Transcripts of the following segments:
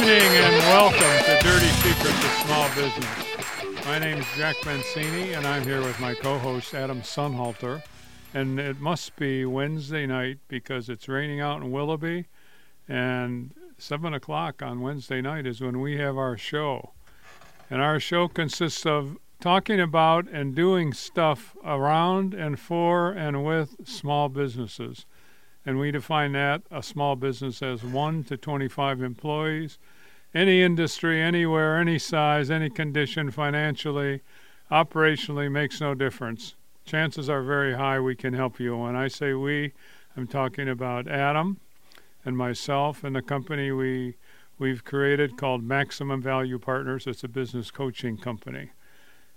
evening and welcome to Dirty Secrets of Small Business. My name is Jack Mancini and I'm here with my co-host Adam Sonnhalter. And it must be Wednesday night because it's raining out in Willoughby and seven o'clock on Wednesday night is when we have our show. And our show consists of talking about and doing stuff around and for and with small businesses. And we define that a small business as 1 to 25 employees, any industry, anywhere, any size, any condition financially, operationally makes no difference. Chances are very high we can help you. When I say we, I'm talking about Adam and myself and the company we we've created called Maximum Value Partners. It's a business coaching company.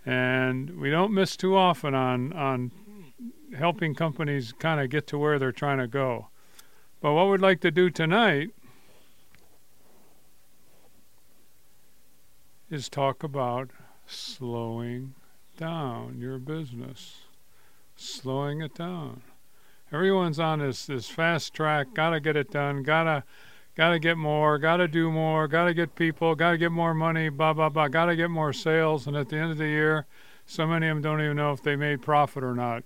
And we don't miss too often on on helping companies kind of get to where they're trying to go. But what we'd like to do tonight is talk about slowing down your business, slowing it down. Everyone's on this, this fast track, got to get it done, got to got to get more, got to do more, got to get people, got to get more money, blah, blah, blah, got to get more sales. And at the end of the year, so many of them don't even know if they made profit or not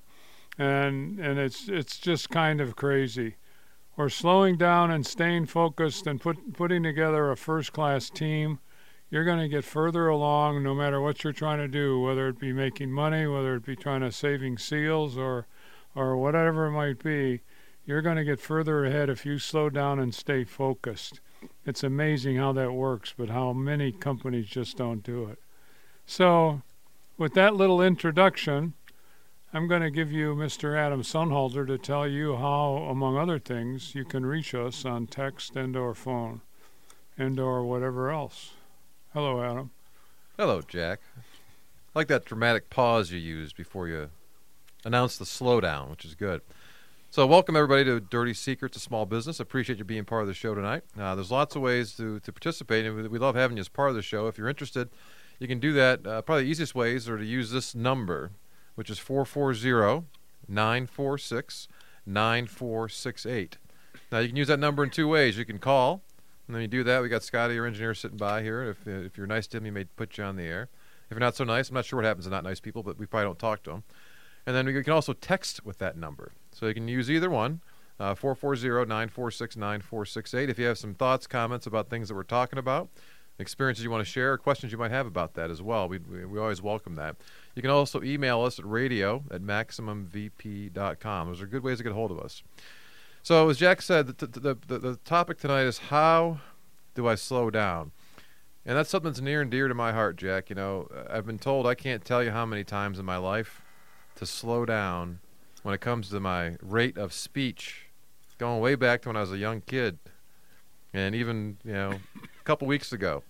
and and it's it's just kind of crazy. We're slowing down and staying focused and put, putting together a first class team. You're going to get further along no matter what you're trying to do, whether it be making money, whether it be trying to saving seals or or whatever it might be. You're going to get further ahead if you slow down and stay focused. It's amazing how that works, but how many companies just don't do it. So, with that little introduction, I'm going to give you Mr. Adam Sonnhalter to tell you how, among other things, you can reach us on text and or phone and or whatever else. Hello, Adam. Hello, Jack. I like that dramatic pause you used before you announced the slowdown, which is good. So, welcome everybody to Dirty Secrets of Small Business. Appreciate you being part of the show tonight. Uh, there's lots of ways to, to participate, and we love having you as part of the show. If you're interested, you can do that. Uh, probably the easiest ways are to use this number which is 440 946 9468. Now, you can use that number in two ways. You can call, and then you do that. We got Scotty, our engineer, sitting by here. If, if you're nice to him, he may put you on the air. If you're not so nice, I'm not sure what happens to not nice people, but we probably don't talk to them. And then you can also text with that number. So you can use either one. Uh, 440 946 9468. If you have some thoughts, comments about things that we're talking about, experiences you want to share, questions you might have about that as well, we, we, we always welcome that. You can also email us at radio at maximumvp.com. Those are good ways to get a hold of us. So, as Jack said, the, the, the, the topic tonight is how do I slow down? And that's something that's near and dear to my heart, Jack. You know, I've been told I can't tell you how many times in my life to slow down when it comes to my rate of speech, going way back to when I was a young kid, and even you know a couple weeks ago.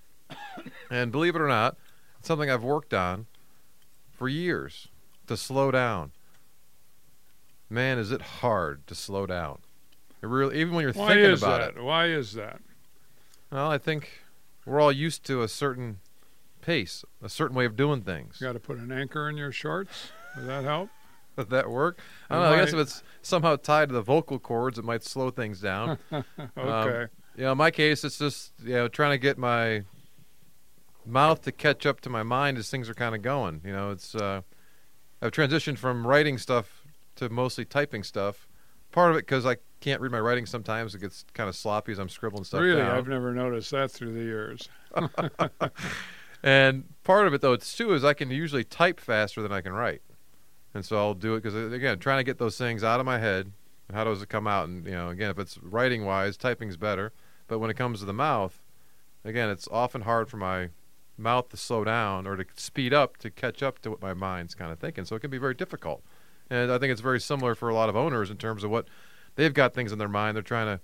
And believe it or not, it's something I've worked on for years to slow down. Man, is it hard to slow down. It really, even when you're Why thinking is about that? it. Why is that? Well, I think we're all used to a certain pace, a certain way of doing things. You got to put an anchor in your shorts. Does that help? Does that work? I don't know. I guess if it's somehow tied to the vocal cords, it might slow things down. Um, okay. you know, in my case, it's just you know trying to get my mouth to catch up to my mind as things are kind of going. You know, it's uh, I've transitioned from writing stuff to mostly typing stuff. Part of it because I can't read my writing sometimes; it gets kind of sloppy as I'm scribbling stuff really, down. I've never noticed that through the years. And part of it, though, it's too, is I can usually type faster than I can write, and so I'll do it because again, trying to get those things out of my head. How does it come out? And you know, again, if it's writing wise, typing's better. But when it comes to the mouth, again, it's often hard for my mouth to slow down or to speed up to catch up to what my mind's kind of thinking. So it can be very difficult. And I think it's very similar for a lot of owners in terms of what they've got things in their mind. They're trying to,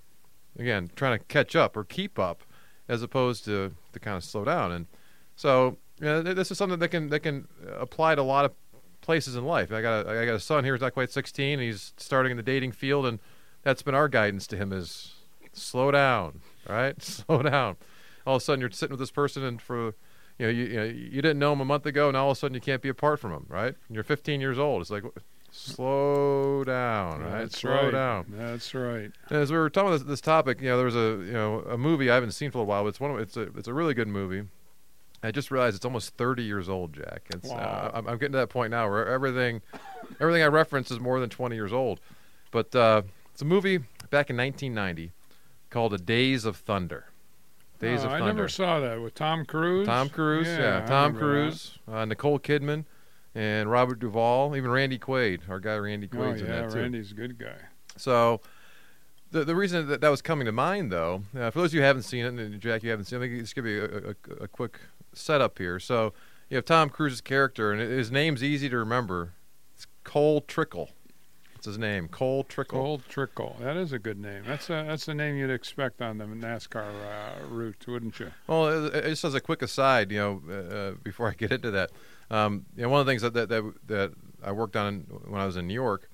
again, trying to catch up or keep up, as opposed to to kind of slow down. And so you know, this is something that can that can apply to a lot of places in life. I got a, I got a son here who's not quite 16. He's starting in the dating field, and that's been our guidance to him: is slow down, right? Slow down. All of a sudden, you're sitting with this person, and for you know, you, you know, you didn't know him a month ago, and all of a sudden, you can't be apart from him, right? And you're 15 years old. It's like, Slow down, right? That's Slow right. down. That's right. And as we were talking about this, this topic, you know, there was a you know a movie I haven't seen for a while, but it's one of it's a it's a really good movie. I just realized it's almost 30 years old, Jack. It's, uh, Wow. I'm, I'm getting to that point now where everything everything I reference is more than 20 years old. But uh, it's a movie back in 1990 called A Days of Thunder. Days Oh, of I never saw that with Tom Cruise. Tom Cruise, yeah, I Tom Cruise, uh, Nicole Kidman, and Robert Duvall, even Randy Quaid, our guy Randy that. Quaid's oh in that too. Randy's a good guy. So, the the reason that that was coming to mind, though, uh, for those of you who haven't seen it, and Jack, you haven't seen it, let me just give you a, a, a quick setup here. So, you have Tom Cruise's character, and his name's easy to remember. It's Cole Trickle. That's his name, Cole Trickle. Cole Trickle. That is a good name. That's a that's a name you'd expect on the NASCAR uh, route, wouldn't you? Well, uh, uh, just as a quick aside, you know, uh, uh, before I get into that, um, you know, one of the things that that that, that I worked on when I was in New York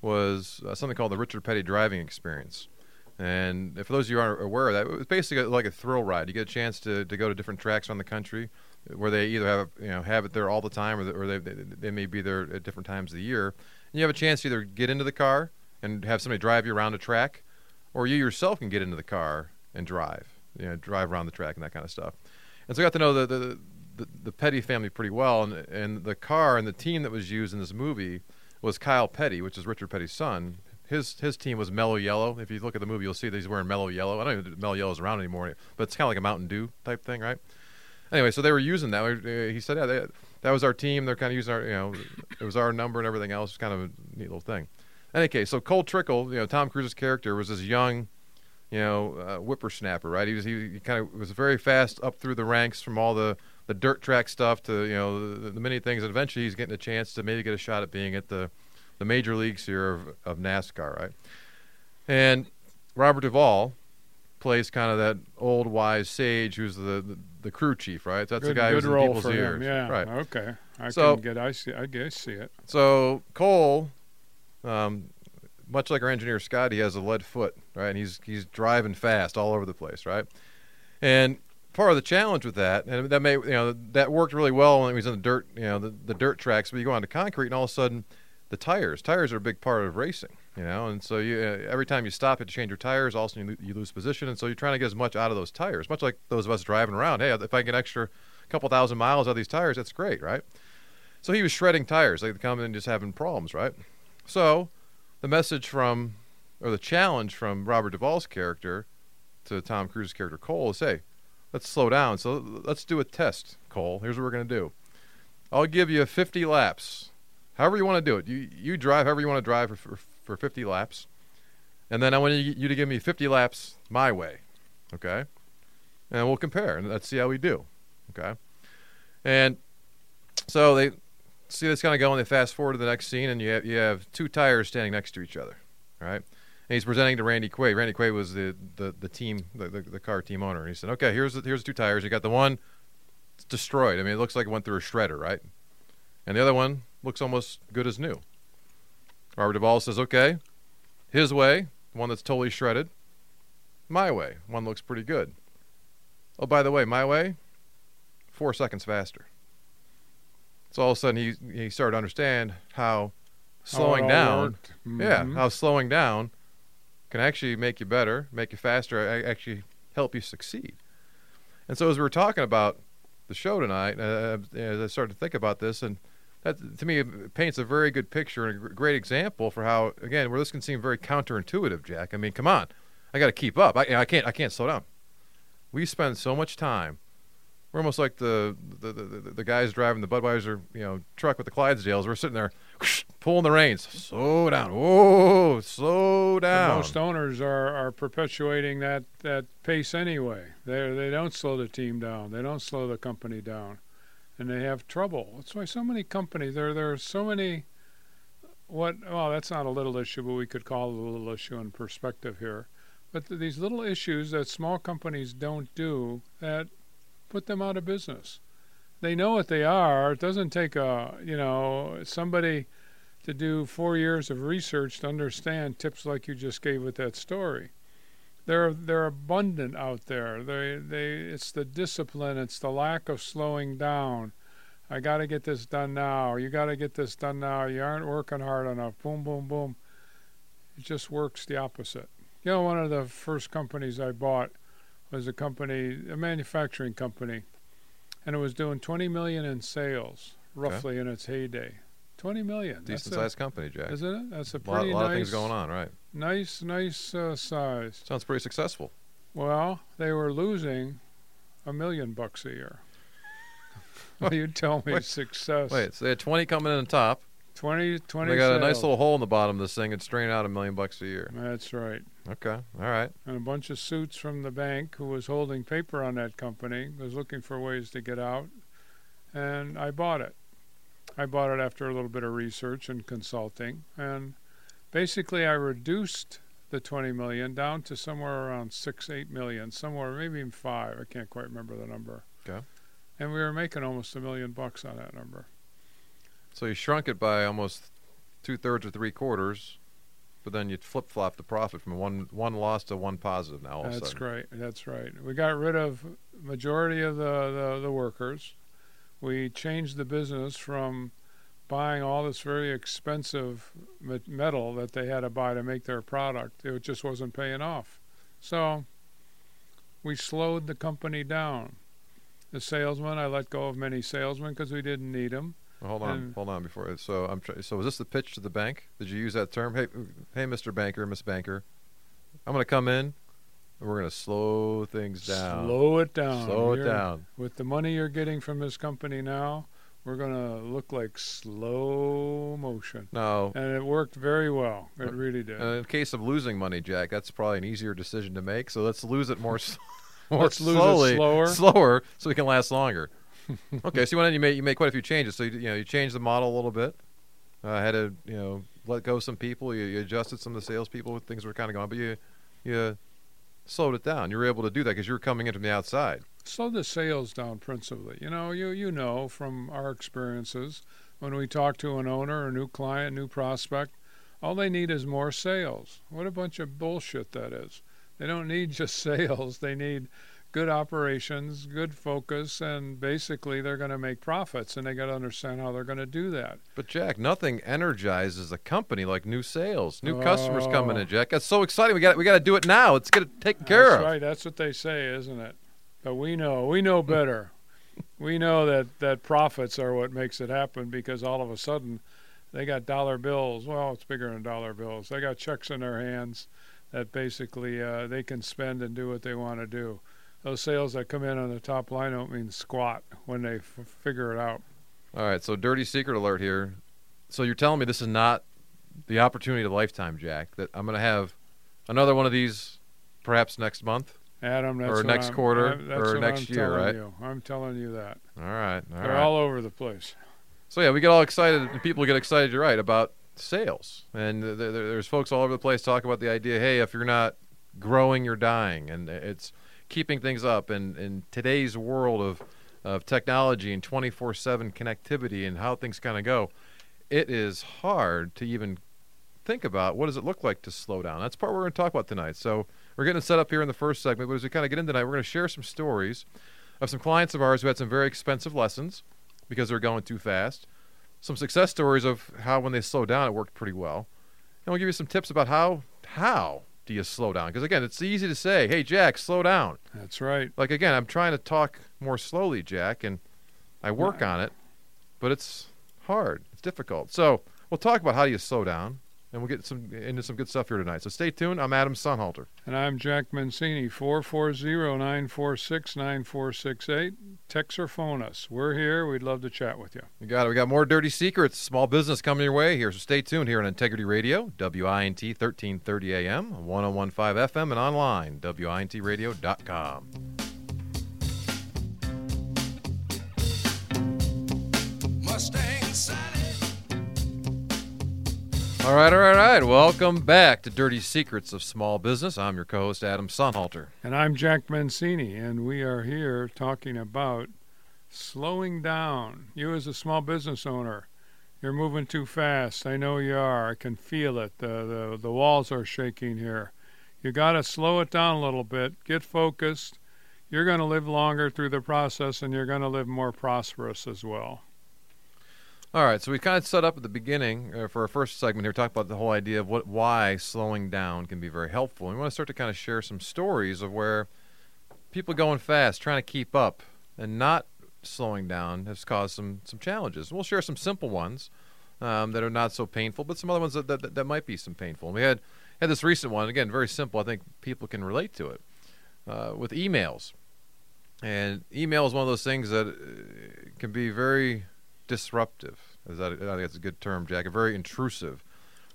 was uh, something called the Richard Petty Driving Experience. And for those of you who aren't aware of that, it was basically like a thrill ride. You get a chance to, to go to different tracks around the country, where they either have you know have it there all the time, or, the, or they, they they may be there at different times of the year. You have a chance to either get into the car and have somebody drive you around a track, or you yourself can get into the car and drive, you know, drive around the track and that kind of stuff. And so I got to know the the, the, the Petty family pretty well, and and the car and the team that was used in this movie was Kyle Petty, which is Richard Petty's son. His his team was Mellow Yellow. If you look at the movie, you'll see that he's wearing Mellow Yellow. I don't even know if Mellow Yellow's around anymore, but it's kind of like a Mountain Dew type thing, right? Anyway, so they were using that. He said, yeah, they, that was our team. They're kind of using our, you know, it was our number and everything else. It's kind of a neat little thing. Any case, so Cole Trickle, you know, Tom Cruise's character was this young, you know, uh, whippersnapper, right? He was he, he kind of was very fast up through the ranks from all the the dirt track stuff to you know the, the many things. And eventually, he's getting a chance to maybe get a shot at being at the the major leagues here of, of NASCAR, right? And Robert Duvall plays kind of that old wise sage who's the the, the crew chief, right? That's good, the guy who's in people's ears, him. Yeah. right? Okay. I So- can get. I see. I guess see it. So Cole, um, much like our engineer Scott, he has a lead foot, right? And he's he's driving fast all over the place, right? And part of the challenge with that, and that may you know that worked really well when he was in the dirt, you know, the, the dirt tracks. But you go onto concrete, and all of a sudden, the tires tires are a big part of racing, you know. And so you uh, every time you stop, have to change your tires. Also, you, you lose position, and so you're trying to get as much out of those tires, much like those of us driving around. Hey, if I can get extra couple thousand miles out of these tires, that's great, right? So he was shredding tires, like coming and just having problems, right? So the message from, or the challenge from Robert Duvall's character to Tom Cruise's character Cole is, hey, let's slow down. So let's do a test, Cole. Here's what we're going to do. I'll give you 50 laps, however you want to do it. You you drive however you want to drive for, for, for 50 laps, and then I want you, to give me 50 laps my way, okay? And we'll compare, and let's see how we do, okay? And so they see this kind of going. They fast forward to the next scene, and you have, you have two tires standing next to each other, right? And he's presenting to Randy Quaid. Randy Quaid was the, the, the team, the, the, the car team owner. And he said, "Okay, here's the, here's the two tires. You got the one it's destroyed. I mean, it looks like it went through a shredder, right? And the other one looks almost good as new." Robert Duvall says, "Okay, his way, the one that's totally shredded. My way, one looks pretty good. Oh, by the way, my way, four seconds faster." So all of a sudden he he started to understand how slowing How it all down, yeah, Mhm. how slowing down can actually make you better, make you faster, actually help you succeed. And so as we were talking about the show tonight, uh, as I started to think about this, and that to me paints a very good picture and a great example for how again where this can seem very counterintuitive, Jack. I mean, come on, I got to keep up. I, I can't I can't slow down. We spend so much time. We're almost like the the, the, the guys driving the Budweiser you know truck with the Clydesdales. We're sitting there pulling the reins. Slow down. Whoa, slow down. most owners are, are perpetuating that, that pace anyway. They they don't slow the team down. They don't slow the company down, and they have trouble. That's why so many companies there there are so many. What well that's not a little issue, but we could call it a little issue in perspective here. But th- these little issues that small companies don't do that put them out of business. They know what they are. It doesn't take a you know somebody to do four years of research to understand tips like you just gave with that story. They're they're abundant out there. They they it's the discipline, it's the lack of slowing down, I got to get this done now. You got to get this done now. You aren't working hard enough. Boom, boom, boom. It just works the opposite. You know, one of the first companies I bought was a company, a manufacturing company, and it was doing 20 million in sales, roughly in its heyday. 20 million. Decent sized company, Jack. Isn't it? That's a a lot, pretty lot nice, of things going on, right? nice, nice uh, size. Sounds pretty successful. Well, they were losing a million bucks a year. Well you tell me Wait, success. Wait, so they had 20 coming in the top. 20, 20 They got a nice little hole in the bottom of this thing and strain out a million bucks a year. That's right. Okay, all right. And a bunch of suits from the bank who was holding paper on that company was looking for ways to get out, and I bought it. I bought it after a little bit of research and consulting, and basically I reduced the 20 million down to somewhere around six, eight million, somewhere maybe even five. I can't quite remember the number. Okay. And we were making almost a million bucks on that number. So you shrunk it by almost two thirds or three quarters, but then you flip flop the profit from one one loss to one positive now. All of a That's great. That's right. We got rid of majority of the, the, the workers. We changed the business from buying all this very expensive metal that they had to buy to make their product. It just wasn't paying off. So we slowed the company down. The salesman, I let go of many salesmen because we didn't need them. Well, hold on, And- hold on. Before so I'm try- so was this the pitch to the bank? Did you use that term? Hey, hey, Mr. Banker, Miss Banker, I'm going to come in we're going to slow things down. Slow it down. Slow it You're- down. With the money you're getting from this company now, we're going to look like slow motion. No. And it worked very well. It Uh, really did. Uh, in case of losing money, Jack, that's probably an easier decision to make. So let's lose it more, more Let's lose it slowly, slower. slower, so we can last longer. okay, so you went you made you made quite a few changes. So you, you know you changed the model a little bit. Uh, had to you know let go some people. You, you adjusted some of the salespeople. Things were kind of going, but you you slowed it down. You were able to do that because you were coming in from the outside. Slow the sales down principally. You know, you you know from our experiences when we talk to an owner, a new client, new prospect, all they need is more sales. What a bunch of bullshit that is. They don't need just sales. They need good operations, good focus, and basically they're going to make profits and they got to understand how they're going to do that. But Jack, nothing energizes a company like new sales, new customers coming Oh. in. Jack, that's so exciting. We got we got to do it now. Let's get it taken care of That's of. right. That's what they say, isn't it? But we know. We know better. we know that that profits are what makes it happen because all of a sudden they got dollar bills. Well, it's bigger than dollar bills. They got checks in their hands that basically uh, they can spend and do what they want to do. Those sales that come in on the top line don't mean squat when they f- figure it out. All right, so dirty secret alert here. So you're telling me this is not the opportunity of a lifetime, Jack. That I'm going to have another one of these, perhaps next month. Adam, that's Or next I'm- quarter, I'm- or next I'm year, right? You. I'm telling you that. All right, all They're right. all over the place. So yeah, we get all excited, and people get excited. You're right about sales, and th- th- there's folks all over the place talk about the idea. Hey, if you're not growing, you're dying, and it's keeping things up. And in today's world of of technology and 24/7 connectivity and how things kind of go, it is hard to even think about what does it look like to slow down. That's part we're going to talk about tonight. So we're getting set up here in the first segment, but as we kind of get in tonight, we're going to share some stories of some clients of ours who had some very expensive lessons because they're going too fast. Some success stories of how when they slow down, it worked pretty well. And we'll give you some tips about how how do you slow down? Because again, it's easy to say, "Hey, Jack, slow down." That's right. Like again, I'm trying to talk more slowly, Jack, and I work Right. on it, but it's hard. It's difficult. So we'll talk about how do you slow down, and we'll get some into some good stuff here tonight. So stay tuned. I'm Adam Sonnhalter. And I'm Jack Mancini, 440-946-9468. Text or phone us. We're here. We'd love to chat with you. We got it. We got more dirty secrets, small business coming your way here. So stay tuned here on Integrity Radio, WINT 1330 AM, 1015 FM, and online, WINTradio.com. Mustang Sally. All right, all right, all right. Welcome back to Dirty Secrets of Small Business. I'm your co host, Adam Sonnhalter. And I'm Jack Mancini, and we are here talking about slowing down. You as a small business owner, you're moving too fast. I know you are. I can feel it. The the, the walls are shaking here. You got to slow it down a little bit. Get focused. You're going to live longer through the process, and you're going to live more prosperous as well. All right, so we kind of set up at the beginning uh, for our first segment here, talk about the whole idea of what why slowing down can be very helpful. And we want to start to kind of share some stories of where people going fast, trying to keep up, and not slowing down has caused some some challenges. We'll share some simple ones um, that are not so painful, but some other ones that, that, that might be some painful. And we had had this recent one again, very simple. I think people can relate to it uh, with emails. And email is one of those things that uh, can be very disruptive. Is that I think that's a good term, Jack? Very intrusive,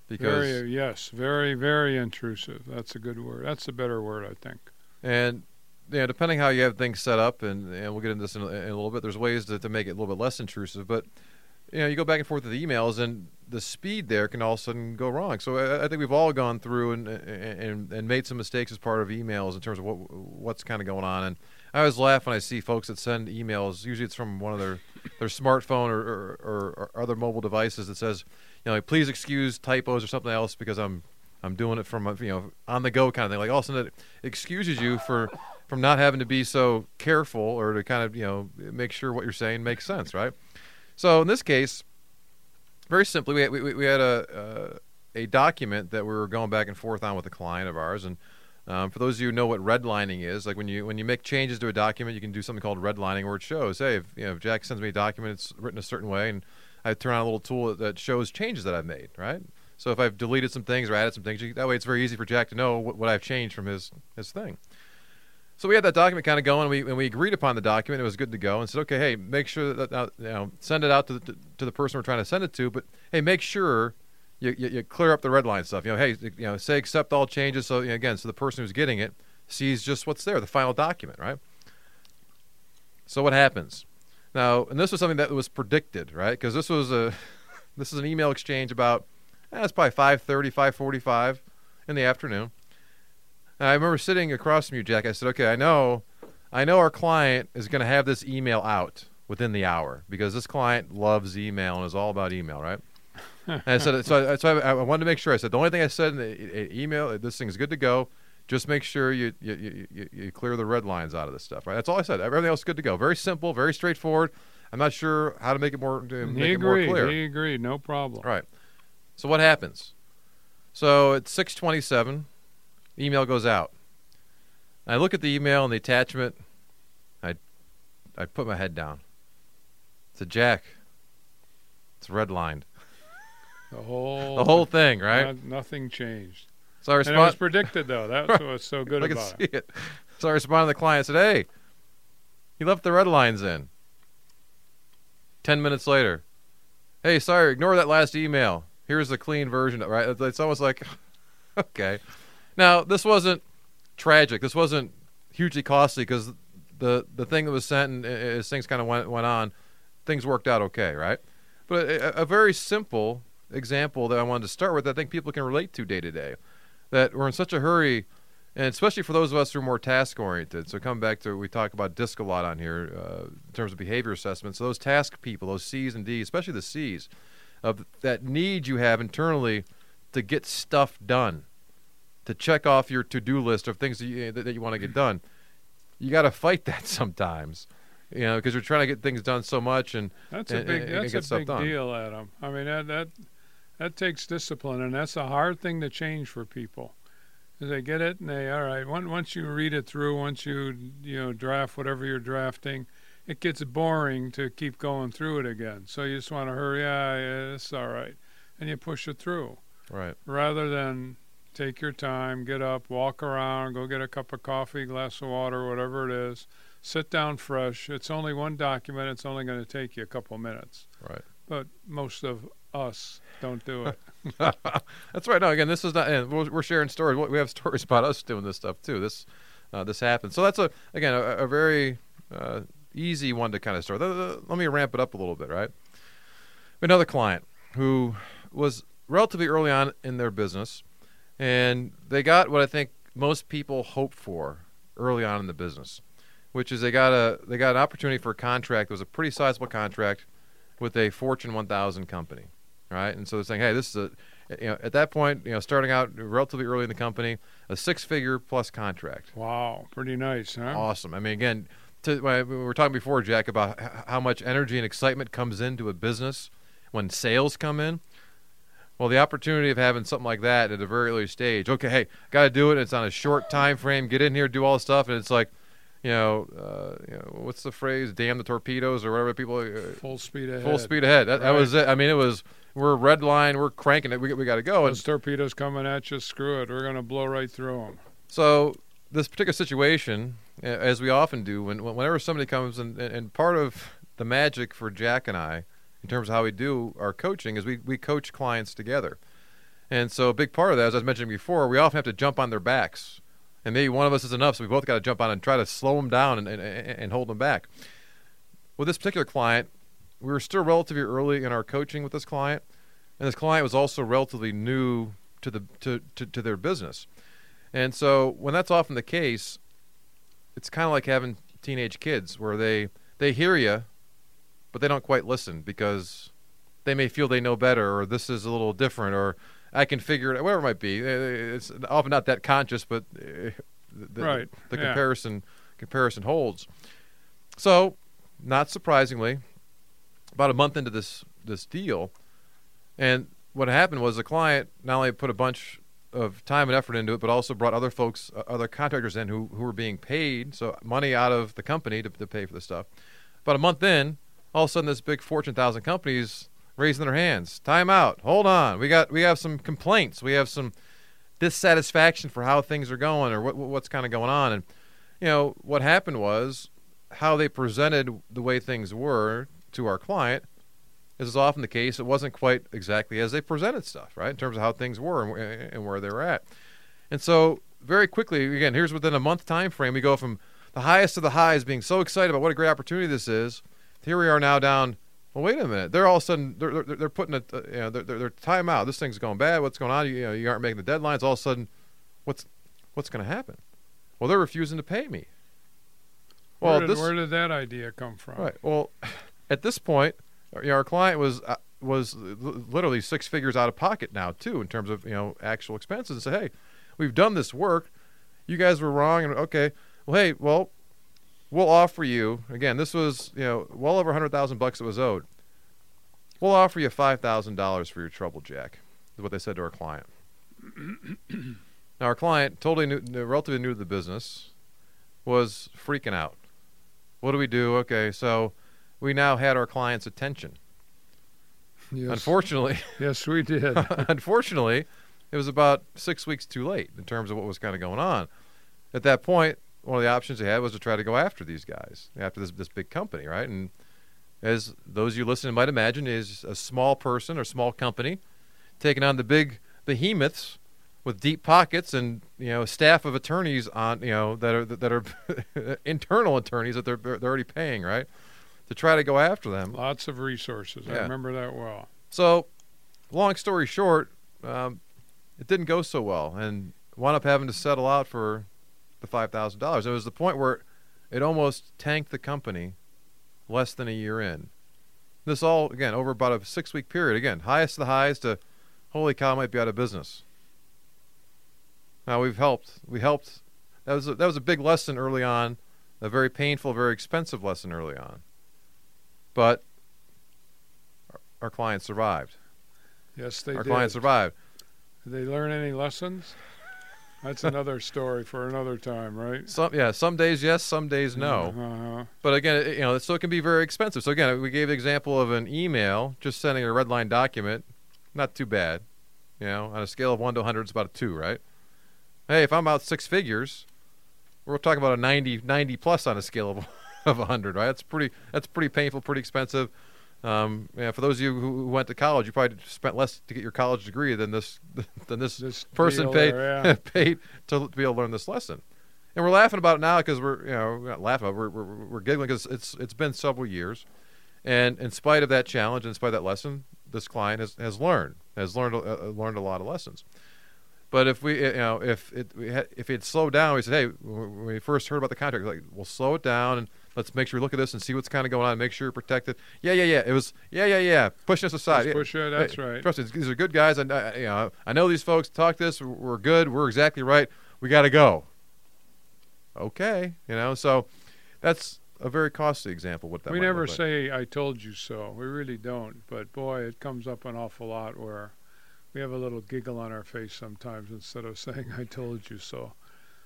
because Very yes, very very intrusive. That's a good word. That's a better word, I think. and yeah, depending how you have things set up, and, and we'll get into this in a, in a little bit. There's ways to, to make it a little bit less intrusive, but you know, you go back and forth with the emails, and the speed there can all of a sudden go wrong. So I, I think we've all gone through and, and and made some mistakes as part of emails in terms of what what's kind of going on. And I always laugh when I see folks that send emails. Usually, it's from one of their their smartphone or, or, or, other mobile devices that says, you know, like, please excuse typos or something else because I'm I'm doing it from you know on the go kind of thing. Like all of a sudden, it excuses you for from not having to be so careful or to kind of you know make sure what you're saying makes sense, right? So in this case, very simply, we we, we had a, a a document that we were going back and forth on with a client of ours, and um, for those of you who know what redlining is, like when you when you make changes to a document, you can do something called redlining, where it shows, hey, if you know if Jack sends me a document, it's written a certain way, and I turn on a little tool that shows changes that I've made, right? So if I've deleted some things or added some things, that way it's very easy for Jack to know what, what I've changed from his his thing. So we had that document kind of going, and we and we agreed upon the document. It was good to go, and said, okay, hey, make sure that you know send it out to the, to the person we're trying to send it to, but hey, make sure you, you, you clear up the red line stuff. You know, hey, you know, say accept all changes. So you know, again, so the person who's getting it sees just what's there, the final document, right? So what happens now? And this was something that was predicted, right? Because this was a this is an email exchange about eh, it's probably 5:30, 5:45 in the afternoon. And I remember sitting across from you, Jack. I said, "Okay, I know, I know our client is going to have this email out within the hour because this client loves email and is all about email, right?" And I said, so, I- so I, I wanted to make sure. I said, the only thing I said in the email, this thing's good to go. Just make sure you you, you, you clear the red lines out of this stuff, right? That's all I said. Everything else is good to go. Very simple, very straightforward. I'm not sure how to make it more to he make it more agreed. clear. He agreed. No problem. Right. So what happens? So at 6:27, email goes out. I look at the email and the attachment. I I put my head down. It's a Jack. It's redlined. The whole The whole thing, right? no- nothing changed. So I And it was predicted though. That's what's so good I can about see it. it. So I responded to the client. I said, "Hey, he left the red lines in." Ten minutes later, "Hey, sorry, ignore that last email. Here's the clean version." Right? It's- almost like, okay. Now this wasn't tragic. This wasn't hugely costly because the the thing that was sent and as things kind of went went on, things worked out okay, right? But a, a very simple example that I wanted to start with, I think people can relate to day to day. That we're in such a hurry and especially for those of us who are more task oriented. So come back to we talk about DISC a lot on here uh, in terms of behavior assessment. So those task people, those C's and D's, especially the C's, of that need you have internally to get stuff done, to check off your to do list of things that you, that, you want to get done. You got to fight that sometimes, you know, because you're trying to get things done so much and That's a big. and- and that's a big done. deal, Adam. I mean that that that takes discipline, and that's a hard thing to change for people. They get it, and they all right. Once you read it through, once you you know draft whatever you're drafting, it gets boring to keep going through it again. So you just want to hurry. Yeah, yeah, it's all right, and you push it through right, rather than take your time, get up, walk around, go get a cup of coffee, glass of water, whatever it is. Sit down fresh. It's only one document. It's only going to take you a couple minutes. right. But most of us don't do it. That's right. No, again, this is not. We're, sharing stories. We have stories about us doing this stuff too. This, uh, this happens. So that's a again a, a very uh, easy one to kind of start. Let me ramp it up a little bit. Right. Another client who was relatively early on in their business, and they got what I think most people hope for early on in the business, which is they got a they got an opportunity for a contract. It was a pretty sizable contract with a Fortune 1000 company right? And so they're saying, hey, this is a, you know, at that point, you know, starting out relatively early in the company, a six-figure plus contract. Wow, pretty nice, huh? Awesome. I mean, again, to, we were talking before, Jack, about how much energy and excitement comes into a business when sales come in. Well, the opportunity of having something like that at a very early stage. Okay, hey, got to do it. It's on a short time frame. Get in here, do all the stuff, and it's like, you know, uh, you know, what's the phrase? Damn the torpedoes or whatever people. Uh, Full speed ahead. full speed ahead. That, that was it. I mean, it was we're red line. We're cranking it. We we got to go. And Those torpedoes coming at you, screw it. We're going to blow right through them. So this particular situation, as we often do, when whenever somebody comes and and part of the magic for Jack and I, in terms of how we do our coaching, is we we coach clients together, and so a big part of that, as I was mentioning before, we often have to jump on their backs, and maybe one of us is enough, so we both got to jump on and try to slow them down and and, and hold them back. With this particular client, we were still relatively early in our coaching with this client, and this client was also relatively new to the to, to, to their business. And so when that's often the case, it's kind of like having teenage kids where they they hear you, but they don't quite listen because they may feel they know better or this is a little different or I can figure it whatever it might be. Uh, It's often not that conscious, but uh, the, Right, the yeah. comparison comparison holds. So, not surprisingly, about a month into this this deal, and what happened was the client not only put a bunch of time and effort into it, but also brought other folks, uh, other contractors in who who were being paid, so money out of the company to, to pay for the stuff. About a month in, all of a sudden, this big Fortune thousand companies raising their hands. Time out. Hold on. We got we have some complaints. We have some dissatisfaction for how things are going or what what's kind of going on. And you know what happened was how they presented the way things were to our client. As is often the case, it wasn't quite exactly as they presented stuff, right? In terms of how things were and, and where they were at. And so, very quickly, again, here's within a month time frame, we go from the highest of the highs, being so excited about what a great opportunity this is. Here we are now down. Well, wait a minute. They're all of a sudden they're they're, they're putting it. Uh, you know, they're, they're, they're time out. This thing's going bad. What's going on? You, you know, you aren't making the deadlines. All of a sudden, what's what's going to happen? Well, they're refusing to pay me. Well, where, did, this where did that idea come from? Right. Well, at this point, our client was uh, was literally six figures out of pocket now too in terms of you know actual expenses. And say, hey, we've done this work. You guys were wrong, and okay. Well, hey, well, we'll offer you again. This was you know well over a hundred thousand bucks that was owed. We'll offer you five thousand dollars for your trouble, Jack. Is what they said to our client. now, our client, totally new- relatively new to the business, was freaking out. What do we do? Okay, so we now had our client's attention. Yes. Unfortunately, yes, we did. unfortunately, it was about six weeks too late in terms of what was kind of going on. At that point, one of the options they had was to try to go after these guys, after this this big company, right? And as those of you listening might imagine, is a small person or small company taking on the big behemoths with deep pockets and you know staff of attorneys on you know that are that are internal attorneys that they're they're already paying, right? To try to go after them. Lots of resources. I remember that well. So, long story short, um, it didn't go so well, and wound up having to settle out for the five thousand dollars. It was the point where it almost tanked the company less than a year in. This all again over about a six week period. Again, highest of the highs to holy cow, might be out of business. Now we've helped. We helped. That was a, that was a big lesson early on, a very painful, very expensive lesson early on. But our, our client survived. Yes, they did. our did. client survived. Did they learn any lessons? That's another story for another time, right? Some yeah, some days yes, some days no. Uh-huh. But again, it, you know, so it can be very expensive. So again, we gave the example of an email, just sending a red line document, not too bad. You know, on a scale of one to 100, it's about a two, right? Hey, if I'm out six figures, we're talking about a 90, 90 plus on a scale of of a 100, right? That's pretty. That's pretty painful, pretty expensive. Um, yeah, for those of you who went to college, you probably spent less to get your college degree than this than this This person paid there, yeah. paid to, be able to learn this lesson. And we're laughing about it now because we're you know we're not laughing, we're we're, we're giggling because it's it's been several years, and in spite of that challenge, in spite of that lesson, this client has, has learned has learned uh, learned a lot of lessons. But if we you know if it if it slowed down, we said, hey, when we first heard about the contract, like we'll slow it down and let's make sure we look at this and see what's kind of going on, make sure you're protected. Yeah, yeah, yeah. It was yeah, yeah, yeah. Pushing us aside. Yeah. push it, that's Hey, right. Trust me, these are good guys. And I, you know, I know these folks talk this. We're good. We're exactly right. We got to go. Okay, you know. So that's a very costly example. What that we never look like. say "I told you so." We really don't. But boy, it comes up an awful lot where we have a little giggle on our face sometimes instead of saying "I told you so,"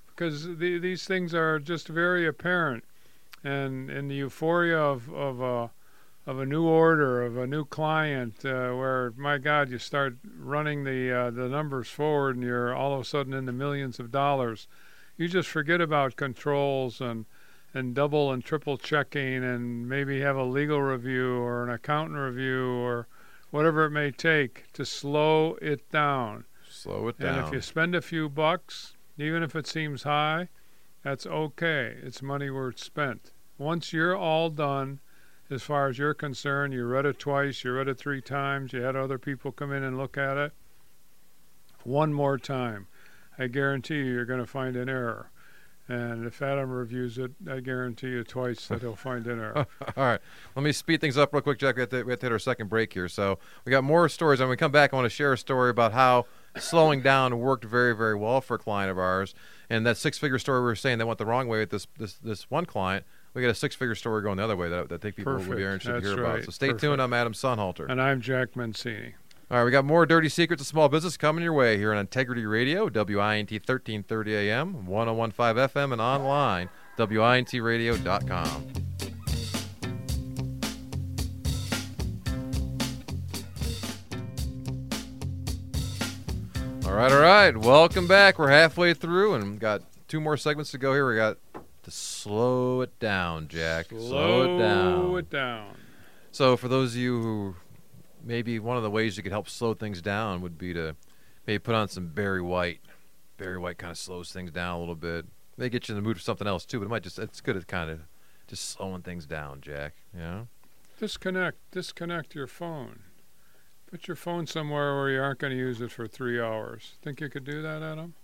because the, these things are just very apparent, and in the euphoria of of a of a new order of a new client, uh, where my God, you start running the uh, the numbers forward, and you're all of a sudden in the millions of dollars. You just forget about controls and and double and triple checking and maybe have a legal review or an accountant review or whatever it may take to slow it down. Slow it down. And down. if you spend a few bucks, even if it seems high, that's okay. It's money worth spent. Once you're all done, as far as you're concerned, you read it twice, you read it three times, you had other people come in and look at it. One more time. I guarantee you, you're going to find an error. And if Adam reviews it, I guarantee you twice that he'll find an error. All right, let me speed things up real quick, Jack. We have, to, we have to hit our second break here. So we got more stories. And when we come back, I want to share a story about how slowing down worked very, very well for a client of ours. And that six-figure story we were saying that went the wrong way with this this, this one client. We got a six-figure story going the other way that, that I think people would be interested That's to hear about. So stay Perfect. tuned. I'm Adam Sonnhalter. And I'm Jack Mancini. All right, we got more dirty secrets of small business coming your way here on Integrity Radio, WINT 1330 AM, 1015 FM, and online, WINTradio.com. All right, all right. Welcome back. We're halfway through and got two more segments to go here. We got to slow it down, Jack. Slow it down. Slow it down. So, for those of you who maybe one of the ways you could help slow things down would be to maybe put on some Barry White. Barry White kind of slows things down a little bit. May get you in the mood for something else too, but it might just it's good at kind of just slowing things down, Jack. You know? Disconnect. Disconnect your phone. Put your phone somewhere where you aren't going to use it for three hours. Think you could do that, Adam?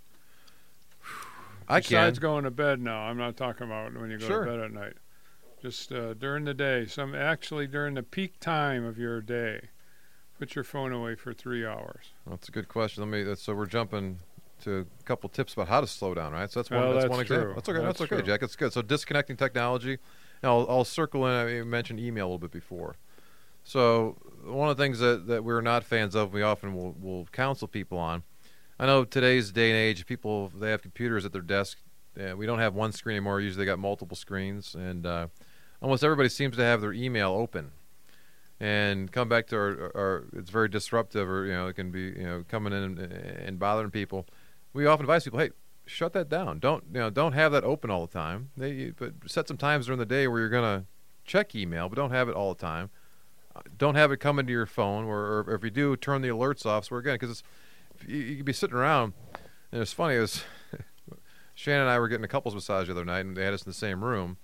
I Besides can. going to bed now, I'm not talking about when you go Sure. to bed at night. Just uh, during the day, some actually during the peak time of your day, put your phone away for three hours. That's a good question. Let me. So we're jumping to a couple tips about how to slow down, right? So that's one. Well, that's, that's one example. true. That's okay. That's, That's okay. Jack. It's good. So disconnecting technology. Now I'll, I'll circle in. I mentioned email a little bit before. So one of the things that, that we're not fans of, we often will, will counsel people on. I know today's day and age, people they have computers at their desk. We don't have one screen anymore. Usually, they got multiple screens, and uh, almost everybody seems to have their email open. And come back to our, our, it's very disruptive, or you know, it can be you know coming in and, and bothering people. We often advise people, hey, shut that down. Don't you know? Don't have that open all the time. They, but set some times during the day where you're gonna check email, but don't have it all the time. Don't have it come into your phone, or, or if you do, turn the alerts off. So we're again, because you, you could be sitting around, and it's funny. It was Shannon and I were getting a couples massage the other night, and they had us in the same room.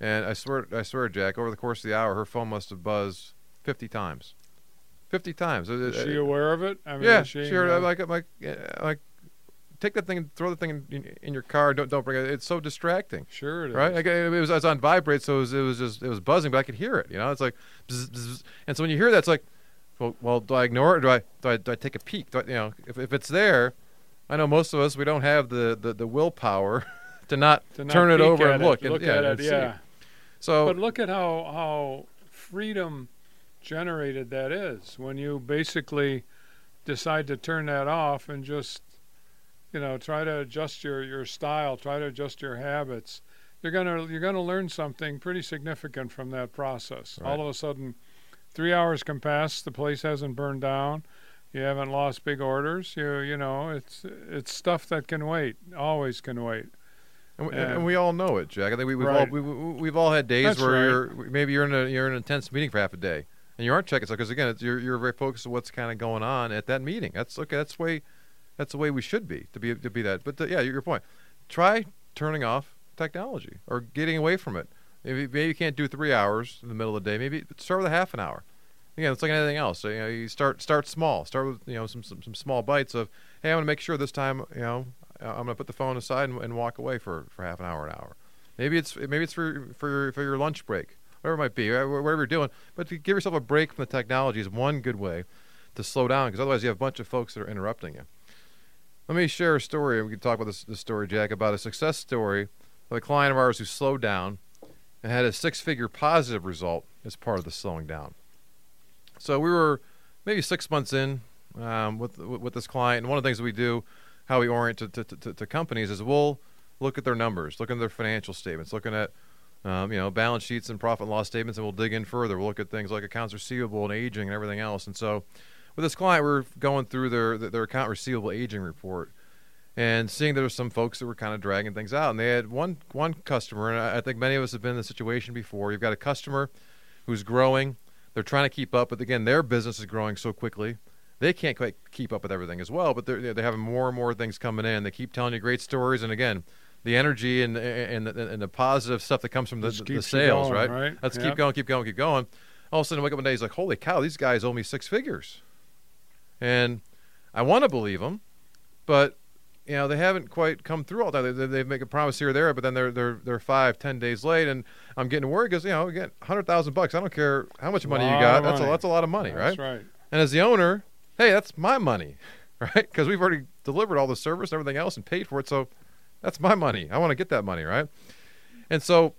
And I swear, I swear, Jack, over the course of the hour, her phone must have buzzed fifty times. Fifty times. Is she aware of it? I mean, yeah, she, sure. uh, I'm like, like, uh, like, take that thing and throw the thing in, in, in your car. Don't don't bring it. It's so distracting, sure it is. right? Like, it was, it was on vibrate, so it was, it was just it was buzzing, but I could hear it. You know, it's like, bzz, bzz, and so when you hear that, it's like, well, well, do I ignore it or do I do I, do I take a peek? Do I, you know, if if it's there, I know most of us we don't have the the, the willpower to not To not turn it over and it, look and look yeah, at it. see. Yeah. So But look at how how freedom generated that is when you basically decide to turn that off and just you know try to adjust your your style, try to adjust your habits. You're gonna you're gonna learn something pretty significant from that process. Right. All of a sudden, three hours can pass. The place hasn't burned down. You haven't lost big orders. You you know it's it's stuff that can wait. Always can wait. And we, and we all know it, Jack. I think we, we've Right. all we, we, we've all had days That's where right. you're maybe you're in a you're in an intense meeting for half a day and you aren't checking stuff because again it's, you're you're very focused on what's kind of going on at that meeting. That's okay. That's the way that's the way we should be to be to be that. But uh, yeah, your point. Try turning off technology or getting away from it. Maybe, maybe you can't do three hours in the middle of the day. Maybe start with a half an hour. Again, it's like anything else. So, you know, you start start small. Start with you know some some, some small bites of hey, I'm going to make sure this time you know I'm going to put the phone aside and, and walk away for, for half an hour, an hour. Maybe it's maybe it's for for your for your lunch break, whatever it might be, uh, whatever you're doing. But to give yourself a break from the technology is one good way to slow down because otherwise you have a bunch of folks that are interrupting you. Let me share a story. We can talk about this, this story, Jack, about a success story of a client of ours who slowed down and had a six-figure positive result as part of the slowing down. So we were maybe six months in um, with with this client, and one of the things we do, how we orient to, to, to, to companies, is we'll look at their numbers, look at their financial statements, looking at um, you know balance sheets and profit and loss statements, and we'll dig in further. We'll look at things like accounts receivable and aging and everything else. And so, with this client, we're going through their their account receivable aging report and seeing there were some folks that were kind of dragging things out. And they had one one customer, and I, I think many of us have been in the situation before. You've got a customer who's growing. They're trying to keep up, but again, their business is growing so quickly they can't quite keep up with everything as well. But they're they're having more and more things coming in. They keep telling you great stories, and again, the energy and and the, and the positive stuff that comes from the, the sales, going, right? right? Let's Yep. keep going, keep going, keep going. All of a sudden, I wake up one day, he's like, "Holy cow, these guys owe me six figures," and I want to believe them, but you know they haven't quite come through all that. They, they, they make a promise here or there, but then they're they're they're five, ten days late, and I'm getting worried because you know, again, hundred thousand bucks. I don't care how much money you got. That's a that's a lot of money, right? That's right. And as the owner, hey, that's my money, right? Because we've already delivered all the service and everything else and paid for it. So that's my money. I want to get that money, right? And so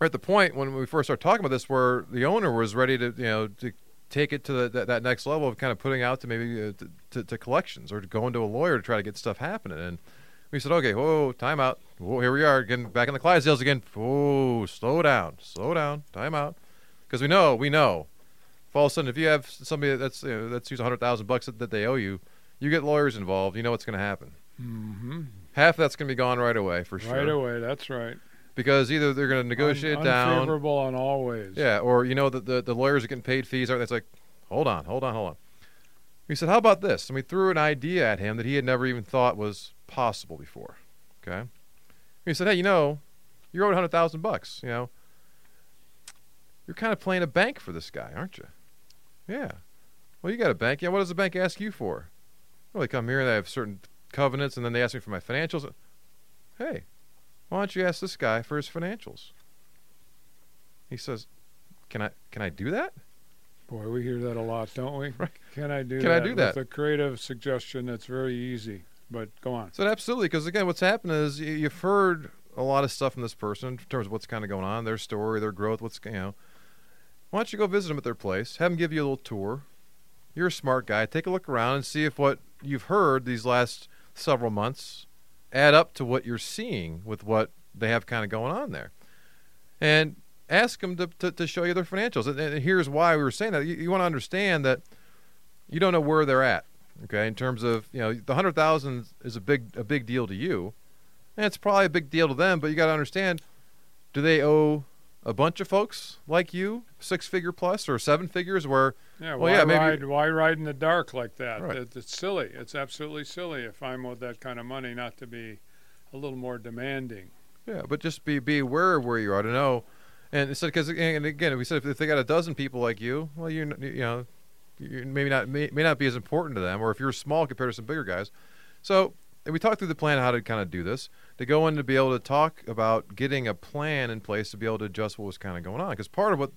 we're at the point when we first started talking about this where the owner was ready to, you know, to take it to the, that, that next level of kind of putting out to maybe uh, to, to, to collections or to go into a lawyer to try to get stuff happening. And we said, okay, whoa, time out. Whoa, here we are getting back in the Clydesdales again. Whoa, slow down, slow down, time out. Because we know, we know if all of a sudden if you have somebody that's you know, that's used a hundred thousand bucks that, that they owe you, you get lawyers involved. You know what's going to happen. hmm Half of that's going to be gone right away for sure. Right away. That's right. Because either they're going to negotiate Un- down, Unfavorable in all ways. yeah, or you know that the, the lawyers are getting paid fees. It's like, hold on, hold on, hold on. We said, how about this? And we threw an idea at him that he had never even thought was possible before. Okay. We said, hey, you know, you're owed a hundred thousand bucks. You know, you're kind of playing a bank for this guy, aren't you? Yeah. Well, you got a bank. Yeah. What does the bank ask you for? Well, they come here and they have certain covenants, and then they ask me for my financials. Hey, why don't you ask this guy for his financials? He says, "Can I? Can I do that?" Boy, we hear that a lot, don't we? Right. Can I do Can I do that? With a creative suggestion that's very easy. But go on. So absolutely, because again, what's happened is you've heard a lot of stuff from this person in terms of what's kind of going on, their story, their growth, what's you know. Why don't you go visit them at their place? Have them give you a little tour. You're a smart guy. Take a look around and see if what you've heard these last several months add up to what you're seeing with what they have kind of going on there. And ask them to, to, to show you their financials. And, and here's why we were saying that. You, you want to understand that you don't know where they're at. Okay, in terms of you know the hundred thousand is a big a big deal to you, and it's probably a big deal to them. But you got to understand, do they owe a bunch of folks like you six figure plus or seven figures where Yeah, Well, why yeah, maybe- ride why ride in the dark like that? Right. It- it's silly. It's absolutely silly if I'm with that kind of money not to be a little more demanding. Yeah, but just be be aware of where you are to know. And it said because and again, we said if, if they got a dozen people like you, well, you you know, you maybe not may, may not be as important to them, or if you're small compared to some bigger guys. So and we talked through the plan how to kind of do this to go in to be able to talk about getting a plan in place to be able to adjust what was kind of going on because part of what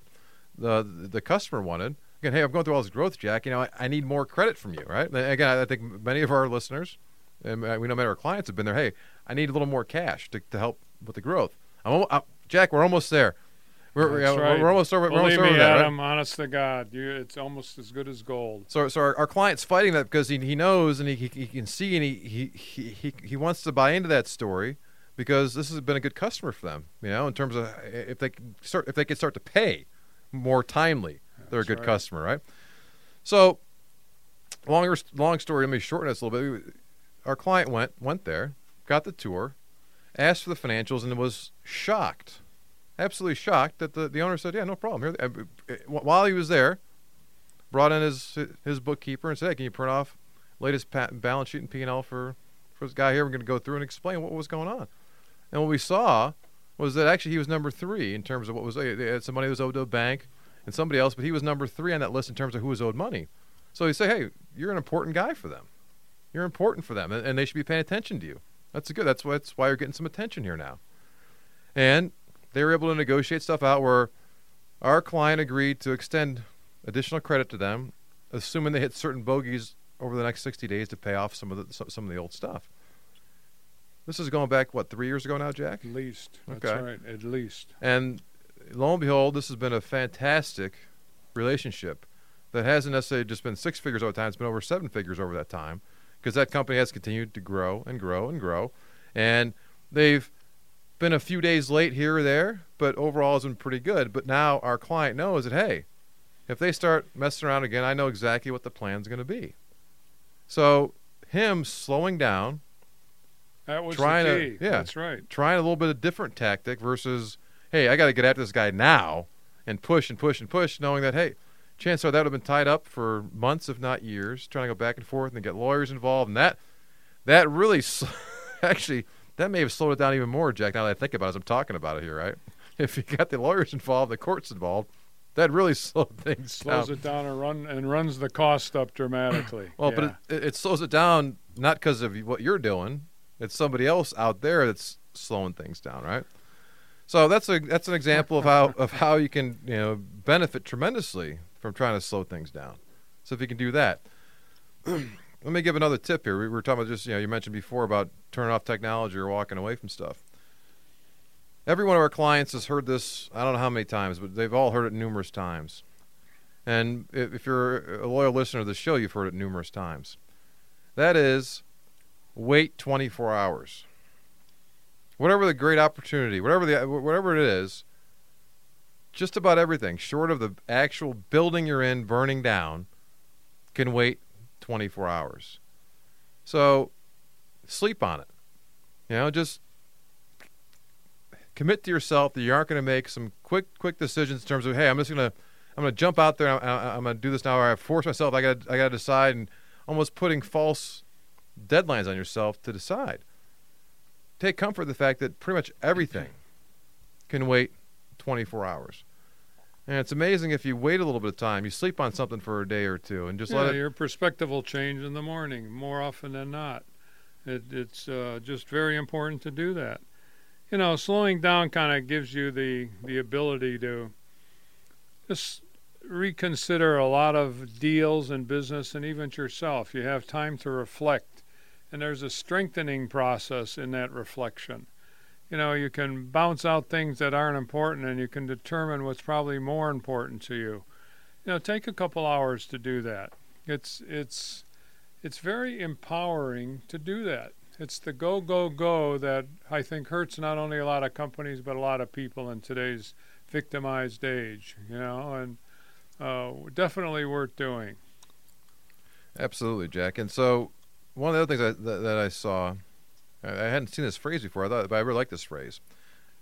the the customer wanted again hey i'm going through all this growth jack you know i, I need more credit from you right? Again i think many of our listeners and uh, we know many of our clients have been there hey i need a little more cash to, to help with the growth. I'm, al- uh, jack we're almost there we're, right. we're almost over we're almost Believe over me, that, right? Adam, honest to God, you, it's almost as good as gold. So, so our, our client's fighting that because he, he knows and he, he, he can see and he, he, he, he, wants to buy into that story because this has been a good customer for them. You know, in terms of uh, if they can start if they can start to pay more timely, they're a good right. customer, right? So, longer long story. Let me shorten this a little bit. Our client went went there, got the tour, asked for the financials, and was shocked, absolutely shocked that the, the owner said, "Yeah, no problem." Here, uh, while he was there, brought in his his bookkeeper and said, "Hey, can you print off latest balance sheet and P and L for for this guy here? We're going to go through and explain what was going on." And what we saw was that actually he was number three in terms of what was had somebody was owed to a bank and somebody else, but he was number three on that list in terms of who was owed money. So he say, "Hey, you're an important guy for them. You're important for them, and, and they should be paying attention to you." That's good. That's why that's why you're getting some attention here now. And they were able to negotiate stuff out where our client agreed to extend additional credit to them, assuming they hit certain bogeys over the next 60 days to pay off some of the some, of the old stuff. This is going back what three years ago now, Jack? At least. That's right. At least. And lo and behold, this has been a fantastic relationship that hasn't necessarily just been six figures over time. It's been over seven figures over that time because that company has continued to grow and grow and grow. And they've been a few days late here or there, but overall has been pretty good. But now our client knows that, hey, if they start messing around again, I know exactly what the plan's going to be. So him slowing down, That was Trying the to- yeah. That's right. trying a little bit of different tactic versus, hey, I got to get after this guy now and push and push and push, knowing that, hey, chances are that would have been tied up for months, if not years, trying to go back and forth and get lawyers involved. And that, that really, actually, that may have slowed it down even more, Jack, now that I think about it as I'm talking about it here, right? If you got the lawyers involved, the courts involved, that really slowed things Slows down. it down and run and runs the cost up dramatically. Well, yeah. but it, it slows it down not because of what you're doing. It's somebody else out there that's slowing things down, right? So that's a that's an example of how of how you can you know benefit tremendously from trying to slow things down. So if you can do that, let me give another tip here. We were talking about just you know you mentioned before about turning off technology or walking away from stuff. Every one of our clients has heard this. I don't know how many times, but they've all heard it numerous times. And if you're a loyal listener to the show, you've heard it numerous times. That is, wait 24 hours. Whatever the great opportunity, whatever the whatever it is, just about everything short of the actual building you're in burning down can wait 24 hours. So sleep on it. You know, just commit to yourself that you aren't going to make some quick quick decisions in terms of hey, I'm just going to I'm going to jump out there. I, am going to do this now. Or I force myself. I got I got to decide, and almost putting false deadlines on yourself to decide. Take comfort in the fact that pretty much everything can wait 24 hours. And it's amazing if you wait a little bit of time, you sleep on something for a day or two, and just yeah, let it. your perspective will change in the morning more often than not. It, it's uh, just very important to do that. You know, slowing down kind of gives you the the ability to just reconsider a lot of deals in business and even yourself. You have time to reflect, and there's a strengthening process in that reflection. You know, you can bounce out things that aren't important, and you can determine what's probably more important to you. You know, take a couple hours to do that. It's it's it's very empowering to do that. It's the go go go that I think hurts not only a lot of companies but a lot of people in today's victimized age. You know, and uh, definitely worth doing. Absolutely, Jack. And so, one of the other things I, that, that I saw, I, I hadn't seen this phrase before. I thought, but I really like this phrase.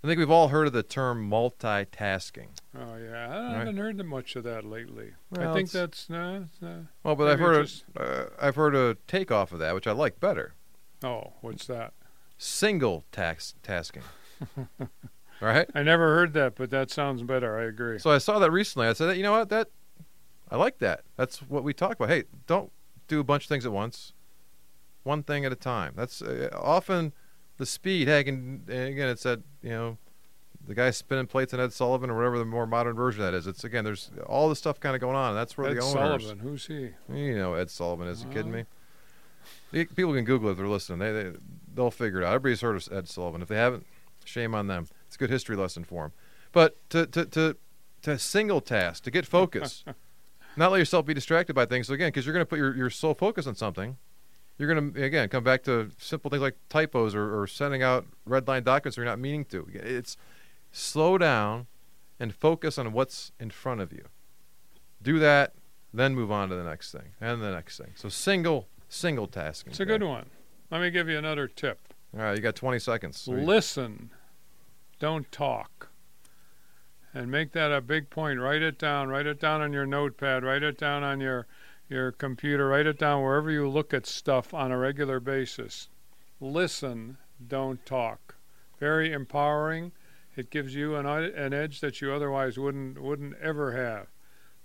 I think we've all heard of the term multitasking. Oh yeah, I Right. haven't heard much of that lately. Well, I think that's no. it's, uh, Well, but I've heard it's a, uh, I've heard a takeoff of that, which I like better. oh, what's that? Single tax tasking. right. I never heard that, but that sounds better. I agree. So I saw that recently. I said, you know what? That I like that. That's what we talk about. Hey, don't do a bunch of things at once. One thing at a time. That's uh, often the speed. Hey, can, and again, it's that you know, the guy spinning plates in Ed Sullivan or whatever the more modern version of that is. It's again, there's all this stuff kind of going on. And that's where Ed the owners. Sullivan, who's he? You know Ed Sullivan is. You kidding Uh-huh. me? People can Google it if they're listening. They, they they'll figure it out. Everybody's heard of Ed Sullivan. If they haven't, shame on them. It's a good history lesson for them. But to to to to single task to get focus, not let yourself be distracted by things. So again, because you're going to put your your sole focus on something, you're going to again come back to simple things like typos or, or sending out red line documents you're not meaning to. It's slow down and focus on what's in front of you. Do that, then move on to the next thing and the next thing. So single single tasking. It's a good one. Let me give you another tip. All right, you got 20 seconds. You- Listen, don't talk. And make that a big point. Write it down. Write it down on your notepad. Write it down on your your computer. Write it down wherever you look at stuff on a regular basis. Listen, don't talk. Very empowering. It gives you an an edge that you otherwise wouldn't wouldn't ever have.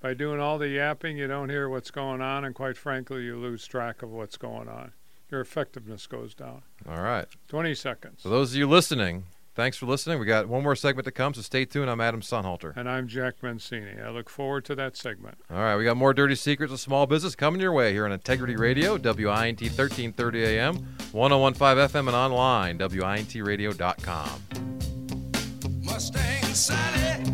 By doing all the yapping, you don't hear what's going on, and quite frankly, you lose track of what's going on. Your effectiveness goes down. All right. 20 seconds. For those of you listening, Thanks for listening. We got one more segment to come, so stay tuned. I'm Adam Sonnhalter. And I'm Jack Mancini. I look forward to that segment. All right, we got more Dirty Secrets of Small Business coming your way here on Integrity Radio, WINT 1330 AM, 1015 FM, and online, WINTradio.com. Mustang Sally.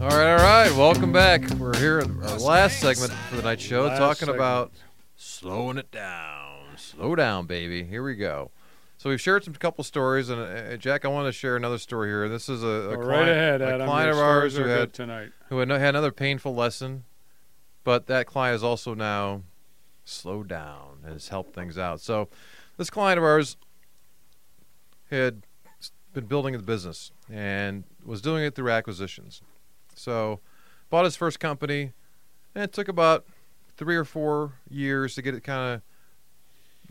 All right, all right. Welcome back. We're here in our last segment for the night show, last talking segment. about slowing it down. Slow down, baby. Here we go. So we've shared some couple stories, and uh, Jack, I want to share another story here. This is a, a client, right ahead, a Adam. client of ours who had tonight. who had, had another painful lesson, but that client is also now slowed down and has helped things out. So, this client of ours had been building a business and was doing it through acquisitions. So, bought his first company, and it took about three or four years to get it kind of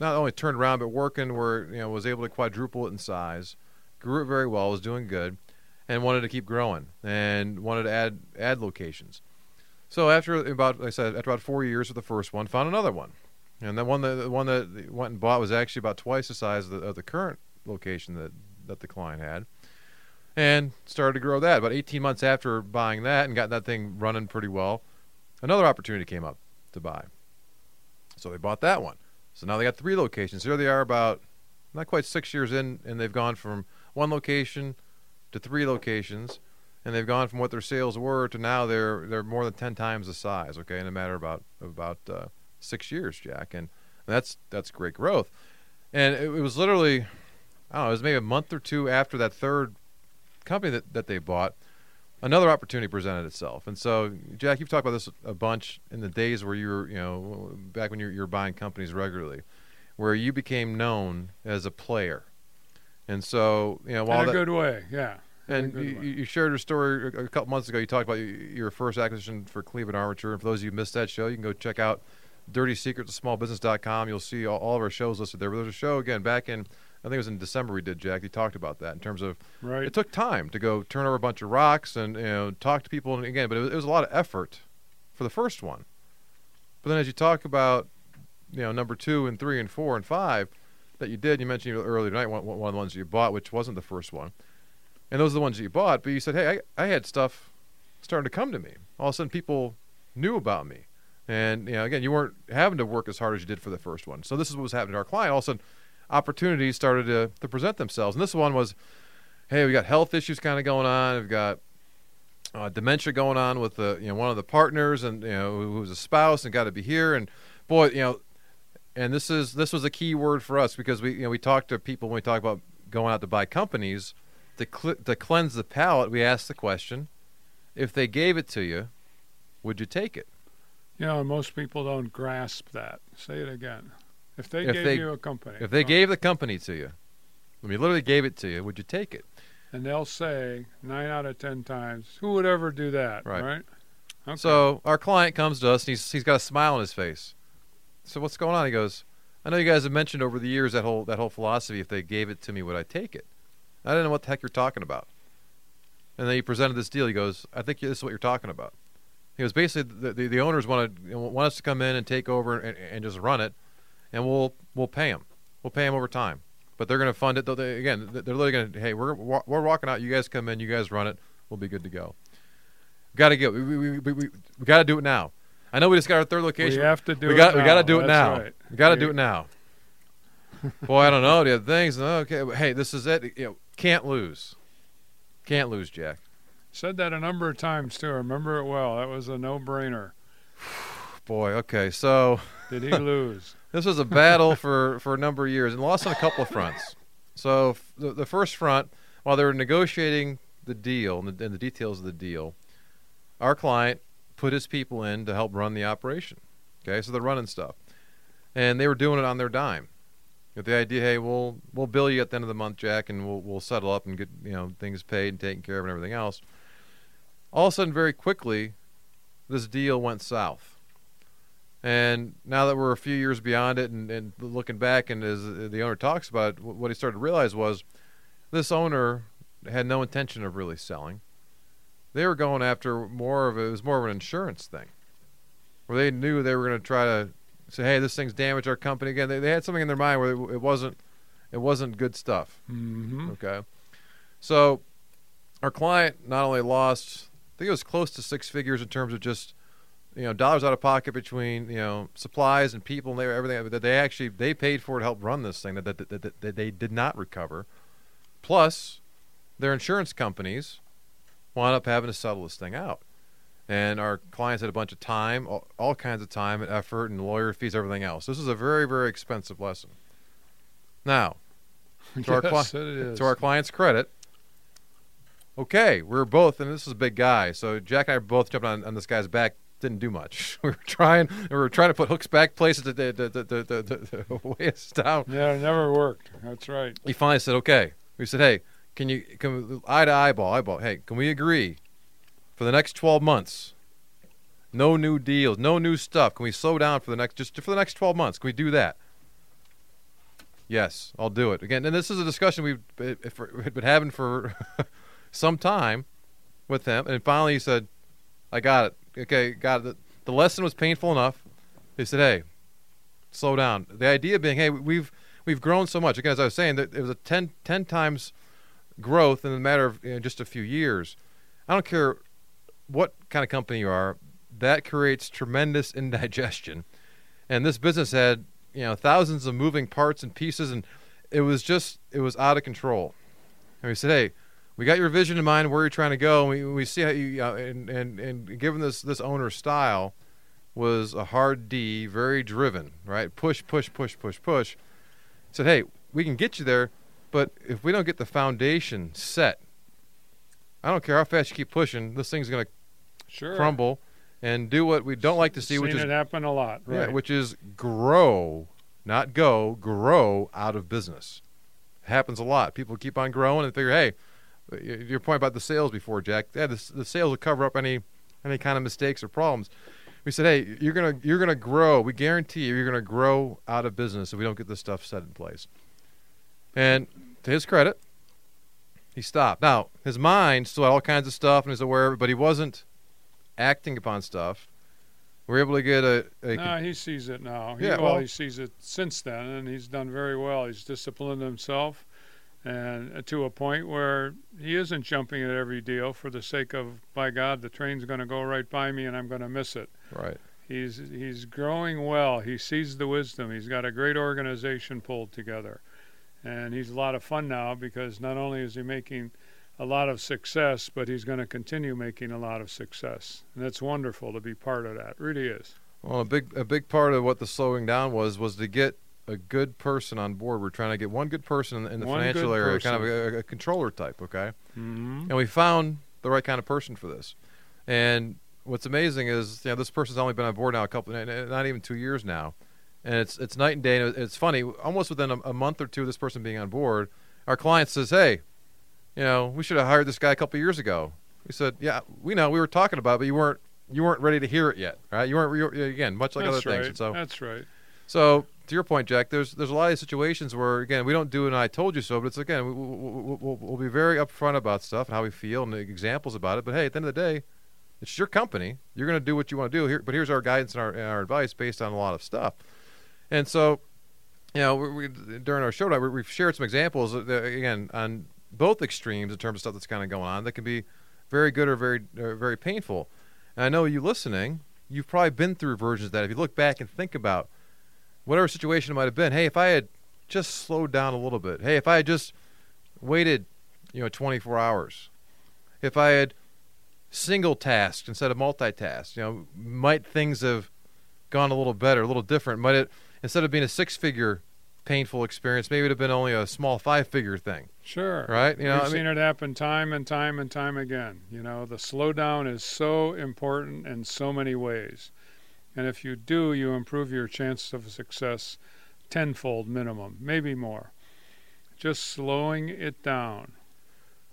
not only turned around but working where you know was able to quadruple it in size, grew it very well, was doing good, and wanted to keep growing and wanted to add add locations. So after about like I said after about four years with the first one, found another one, and the one that the one that went and bought was actually about twice the size of the, of the current location that that the client had, and started to grow that. About 18 months after buying that and got that thing running pretty well, another opportunity came up to buy. So they bought that one. So now they got three locations. Here they are about not quite six years in, and they've gone from one location to three locations, and they've gone from what their sales were to now they're they're more than ten times the size. Okay, in a matter of about about uh, six years, Jack, and that's that's great growth. And it, it was literally, I don't know, it was maybe a month or two after that third company that, that they bought, another opportunity presented itself. And so, Jack, you've talked about this a bunch in the days where you were, you know, back when you were, you were buying companies regularly, where you became known as a player. And so, you know, while In a that, good way, yeah. And you, way. you shared your story a couple months ago. You talked about your first acquisition for Cleveland Armature. And for those of you who missed that show, you can go check out Dirty Secrets of Smallbusiness.com. You'll see all, all of our shows listed there. But there's a show again back in, I think it was in December we did, Jack. You talked about that in terms of Right. it took time to go turn over a bunch of rocks and you know talk to people and again, but it was, it was a lot of effort for the first one. But then as you talk about you know number two and three and four and five that you did, you mentioned earlier tonight one, one of the ones you bought, which wasn't the first one, and those are the ones that you bought. But you said, hey, I, I had stuff starting to come to me. All of a sudden, people knew about me. And you know, again, you weren't having to work as hard as you did for the first one. So this is what was happening to our client. All of a sudden, opportunities started to, to present themselves. And this one was, hey, we got health issues kind of going on. We've got uh, dementia going on with the you know one of the partners, and you know who was a spouse and got to be here. And boy, you know, and this is this was a key word for us because we you know we talk to people when we talk about going out to buy companies to cl- to cleanse the palate. We ask the question: if they gave it to you, would you take it? You know, most people don't grasp that. Say it again. If they If gave they- you a company, If they gave the company to you, I mean, literally gave it to you, would you take it? and they'll say nine out of ten times, who would ever do that? Right. Right. Okay. So our client comes to us and he's he's got a smile on his face. So what's going on? He goes, I know you guys have mentioned over the years that whole that whole philosophy. If they gave it to me, would I take it? I didn't know what the heck you're talking about. And then he presented this deal. He goes, I think this is what you're talking about. He goes, basically, the, the, the owners want to want us to come in and take over and, and just run it, and we'll we'll pay them. We'll pay them over time. But they're going to fund it. Though they, again, they're literally going to, hey, we're we're walking out. You guys come in. You guys run it. We'll be good to go. Got to get. We, we, we, we, we got to do it now. I know we just got our third location. we have to do we it. got we got to do it That's now. right. We got to do it now. Boy, I don't know the other things. Okay, but hey, this is it. You know, can't lose. Can't lose, Jack. Said that a number of times too. I remember it well. That was a no-brainer. Boy, okay. So Did he lose? this was a battle for for a number of years and lost on a couple of fronts. So f- the, the first front, while they were negotiating the deal and the, and the details of the deal, our client put his people in to help run the operation. Okay, so they're running stuff, and they were doing it on their dime. With the idea, hey, we'll we'll bill you at the end of the month, Jack, and we'll we'll settle up and get you know things paid and taken care of and everything else. All of a sudden, very quickly, this deal went south. And now that we're a few years beyond it and, and looking back, and as the owner talks about it, what he started to realize was this owner had no intention of really selling. They were going after more of a, it was more of an insurance thing, where they knew they were going to try to say, "Hey, this thing's damaged our company again." They, they had something in their mind where it, it wasn't it wasn't good stuff. hmm Okay. So our client not only lost, I think it was close to six figures in terms of just, you know, dollars out of pocket between, you know, supplies and people and they, everything that they actually, they paid for to help run this thing that, that, that, that, that they did not recover. Plus their insurance companies wound up having to settle this thing out. And our clients had a bunch of time, all, all kinds of time and effort, and lawyer fees, everything else. This is a very, very expensive lesson. Now, to our, cli- it is. to our client's credit, okay, we are both, and this is a big guy, so Jack and I both jumped on, on this guy's back. Didn't do much. We were trying. We were trying to put hooks back places to, to, to, to, to, to, to weigh us down. Yeah, it never worked. That's right. He finally said, "Okay." We said, "Hey, can you can eye to eyeball, eyeball? Hey, can we agree for the next twelve months? No new deals, no new stuff. Can we slow down for the next just for the next twelve months? Can we do that?" Yes, I'll do it again. And this is a discussion we've been- if- had been having for some time with him. And finally, he said, "I got it. Okay, got it. The lesson was painful enough." He said, "Hey, slow down." The idea being, "Hey, we've we've grown so much." Again, as I was saying, it was a 10, 10 times growth in a matter of you know, just a few years. I don't care what kind of company you are, that creates tremendous indigestion. And this business had you know thousands of moving parts and pieces, and it was just it was out of control. And we said, "Hey, we got your vision in mind, where you're trying to go. And we we see how you uh, and and and given this this owner's style." Was a hard D, very driven, right? Push, push, push, push, push. Said, hey, we can get you there, but if we don't get the foundation set, I don't care how fast you keep pushing, this thing's going to Sure. crumble and do what we don't like to see, Seen which is happen a lot. yeah, Right. which is grow, not go, grow out of business. It happens a lot. People keep on growing and figure, hey, your point about the sales before, Jack. Yeah, the, the sales will cover up any any kind of mistakes or problems. We said, hey, you're gonna you're gonna grow. We guarantee you, you're gonna grow out of business if we don't get this stuff set in place. And to his credit, he stopped. Now his mind still had all kinds of stuff and is aware of it, but he wasn't acting upon stuff. We are able to get a, a no, he sees it now. He, Yeah, well, well- he sees it since then, and he's done very well. He's disciplined himself, and uh, to a point where he isn't jumping at every deal for the sake of, by God, the train's going to go right by me, and I'm going to miss it. right. He's he's growing well. He sees the wisdom. He's got a great organization pulled together, and he's a lot of fun now because not only is he making a lot of success, but he's going to continue making a lot of success, and it's wonderful to be part of that. Really is. Well, a big a big part of what the slowing down was was to get a good person on board. We're trying to get one good person in, in the One financial area, kind of a, a controller type, okay? hmm And we found the right kind of person for this. And what's amazing is, you know, this person's only been on board now a couple, not even two years now, and it's it's night and day. And it's funny, almost within a, a month or two of this person being on board, our client says, "Hey, you know, we should have hired this guy a couple years ago." We said, "Yeah, we know. We were talking about, it, but you weren't." You weren't ready to hear it yet, right? You weren't were- again, much like That's other right. things. And so, That's right. so to your point, Jack, there's there's a lot of situations where again we don't do an "I told you so," but it's again we, we, we'll, we'll be very upfront about stuff and how we feel and examples about it. But hey, at the end of the day, it's your company. You're going to do what you want to do here. But here's our guidance and our, and our advice based on a lot of stuff. And so, you know, we, we, during our show tonight, we, we've shared some examples that, that, again on both extremes in terms of stuff that's kind of going on that can be very good or very uh, very painful. And I know you listening, you've probably been through versions of that. If you look back and think about whatever situation it might have been, hey, if I had just slowed down a little bit, hey, if I had just waited, you know, 24 hours, if I had single tasked instead of multitasked, you know, might things have gone a little better, a little different? Might it, instead of being a six figure painful experience, maybe it would have been only a small five figure thing, Sure. right? You know, We've I mean, seen it happen time and time and time again. You know, the slowdown is so important in so many ways. And if you do, you improve your chance of success tenfold minimum, maybe more. Just slowing it down.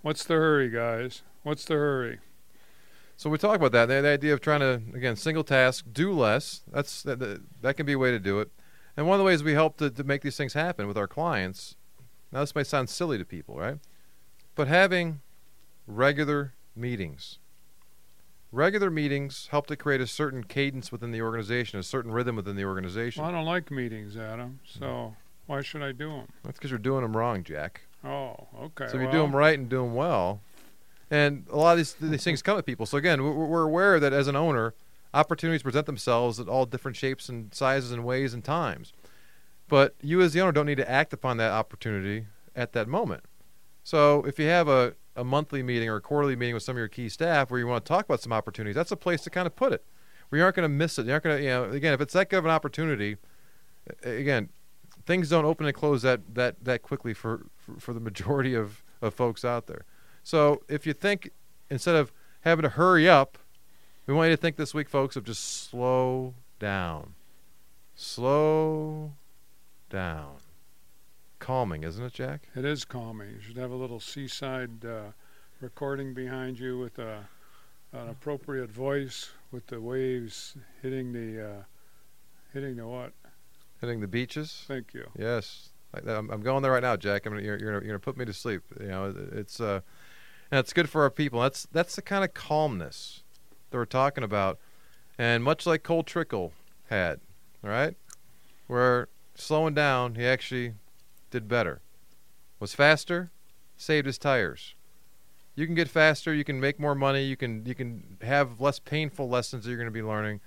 What's the hurry, guys? What's the hurry? So we talk about that. The, the idea of trying to again single task, do less. That's that, that, that can be a way to do it. And one of the ways we help to, to make these things happen with our clients. Now this may sound silly to people, right? But having regular meetings. Regular meetings help to create a certain cadence within the organization, a certain rhythm within the organization. Well, I don't like meetings, Adam. So why should I do them? That's because you're doing them wrong, Jack. Oh, okay. So if you well, do them right and do them well, and a lot of these these things come at people. So again, we're, we're aware that as an owner, opportunities present themselves at all different shapes and sizes and ways and times. But you as the owner don't need to act upon that opportunity at that moment. So if you have a a monthly meeting or a quarterly meeting with some of your key staff where you want to talk about some opportunities, that's a place to kind of put it. We aren't going to miss it. You aren't going to, you know, again, if it's that good of an opportunity, again, things don't open and close that that that quickly for for, for the majority of of folks out there. So if you think instead of having to hurry up, we want you to think this week, folks, of just slow down, slow down. Calming, isn't it, Jack? It is calming. You should have a little seaside uh, recording behind you with a, an appropriate voice, with the waves hitting the uh, hitting the what? Hitting the beaches. Thank you. Yes, I, I'm, I'm going there right now, Jack. I'm gonna, you're, you're, gonna, you're gonna put me to sleep. You know, it's uh, and it's good for our people. That's that's the kind of calmness that we're talking about, and much like Cole Trickle had, all right, where slowing down, he actually did better, was faster, saved his tires. You can get faster, you can make more money, you can you can have less painful lessons that you're going to be learning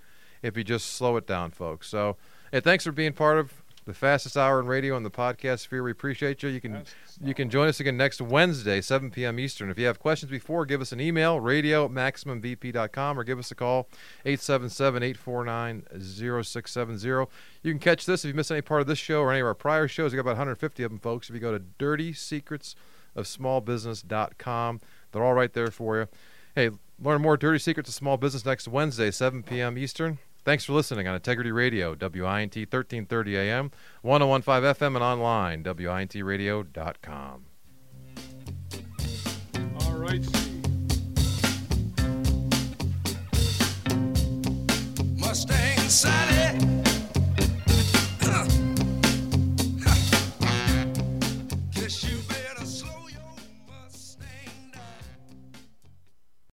if you just slow it down, folks. So, thanks for being part of the fastest hour in radio on the podcast sphere. We appreciate you. You can you can join us again next Wednesday, 7 p.m. Eastern. If you have questions before, give us an email, radio at MaximumVP.com, or give us a call, 877-849-0670. You can catch this if you missed any part of this show or any of our prior shows. we got about 150 of them, folks. If you go to dirtysecretsofsmallbusiness.com, they're all right there for you. Hey, learn more Dirty Secrets of Small Business next Wednesday, 7 p.m. Eastern. Thanks for listening on Integrity Radio, WINT 1330 AM, 1015 FM, and online, WINTradio.com. All right, Mustang Sally.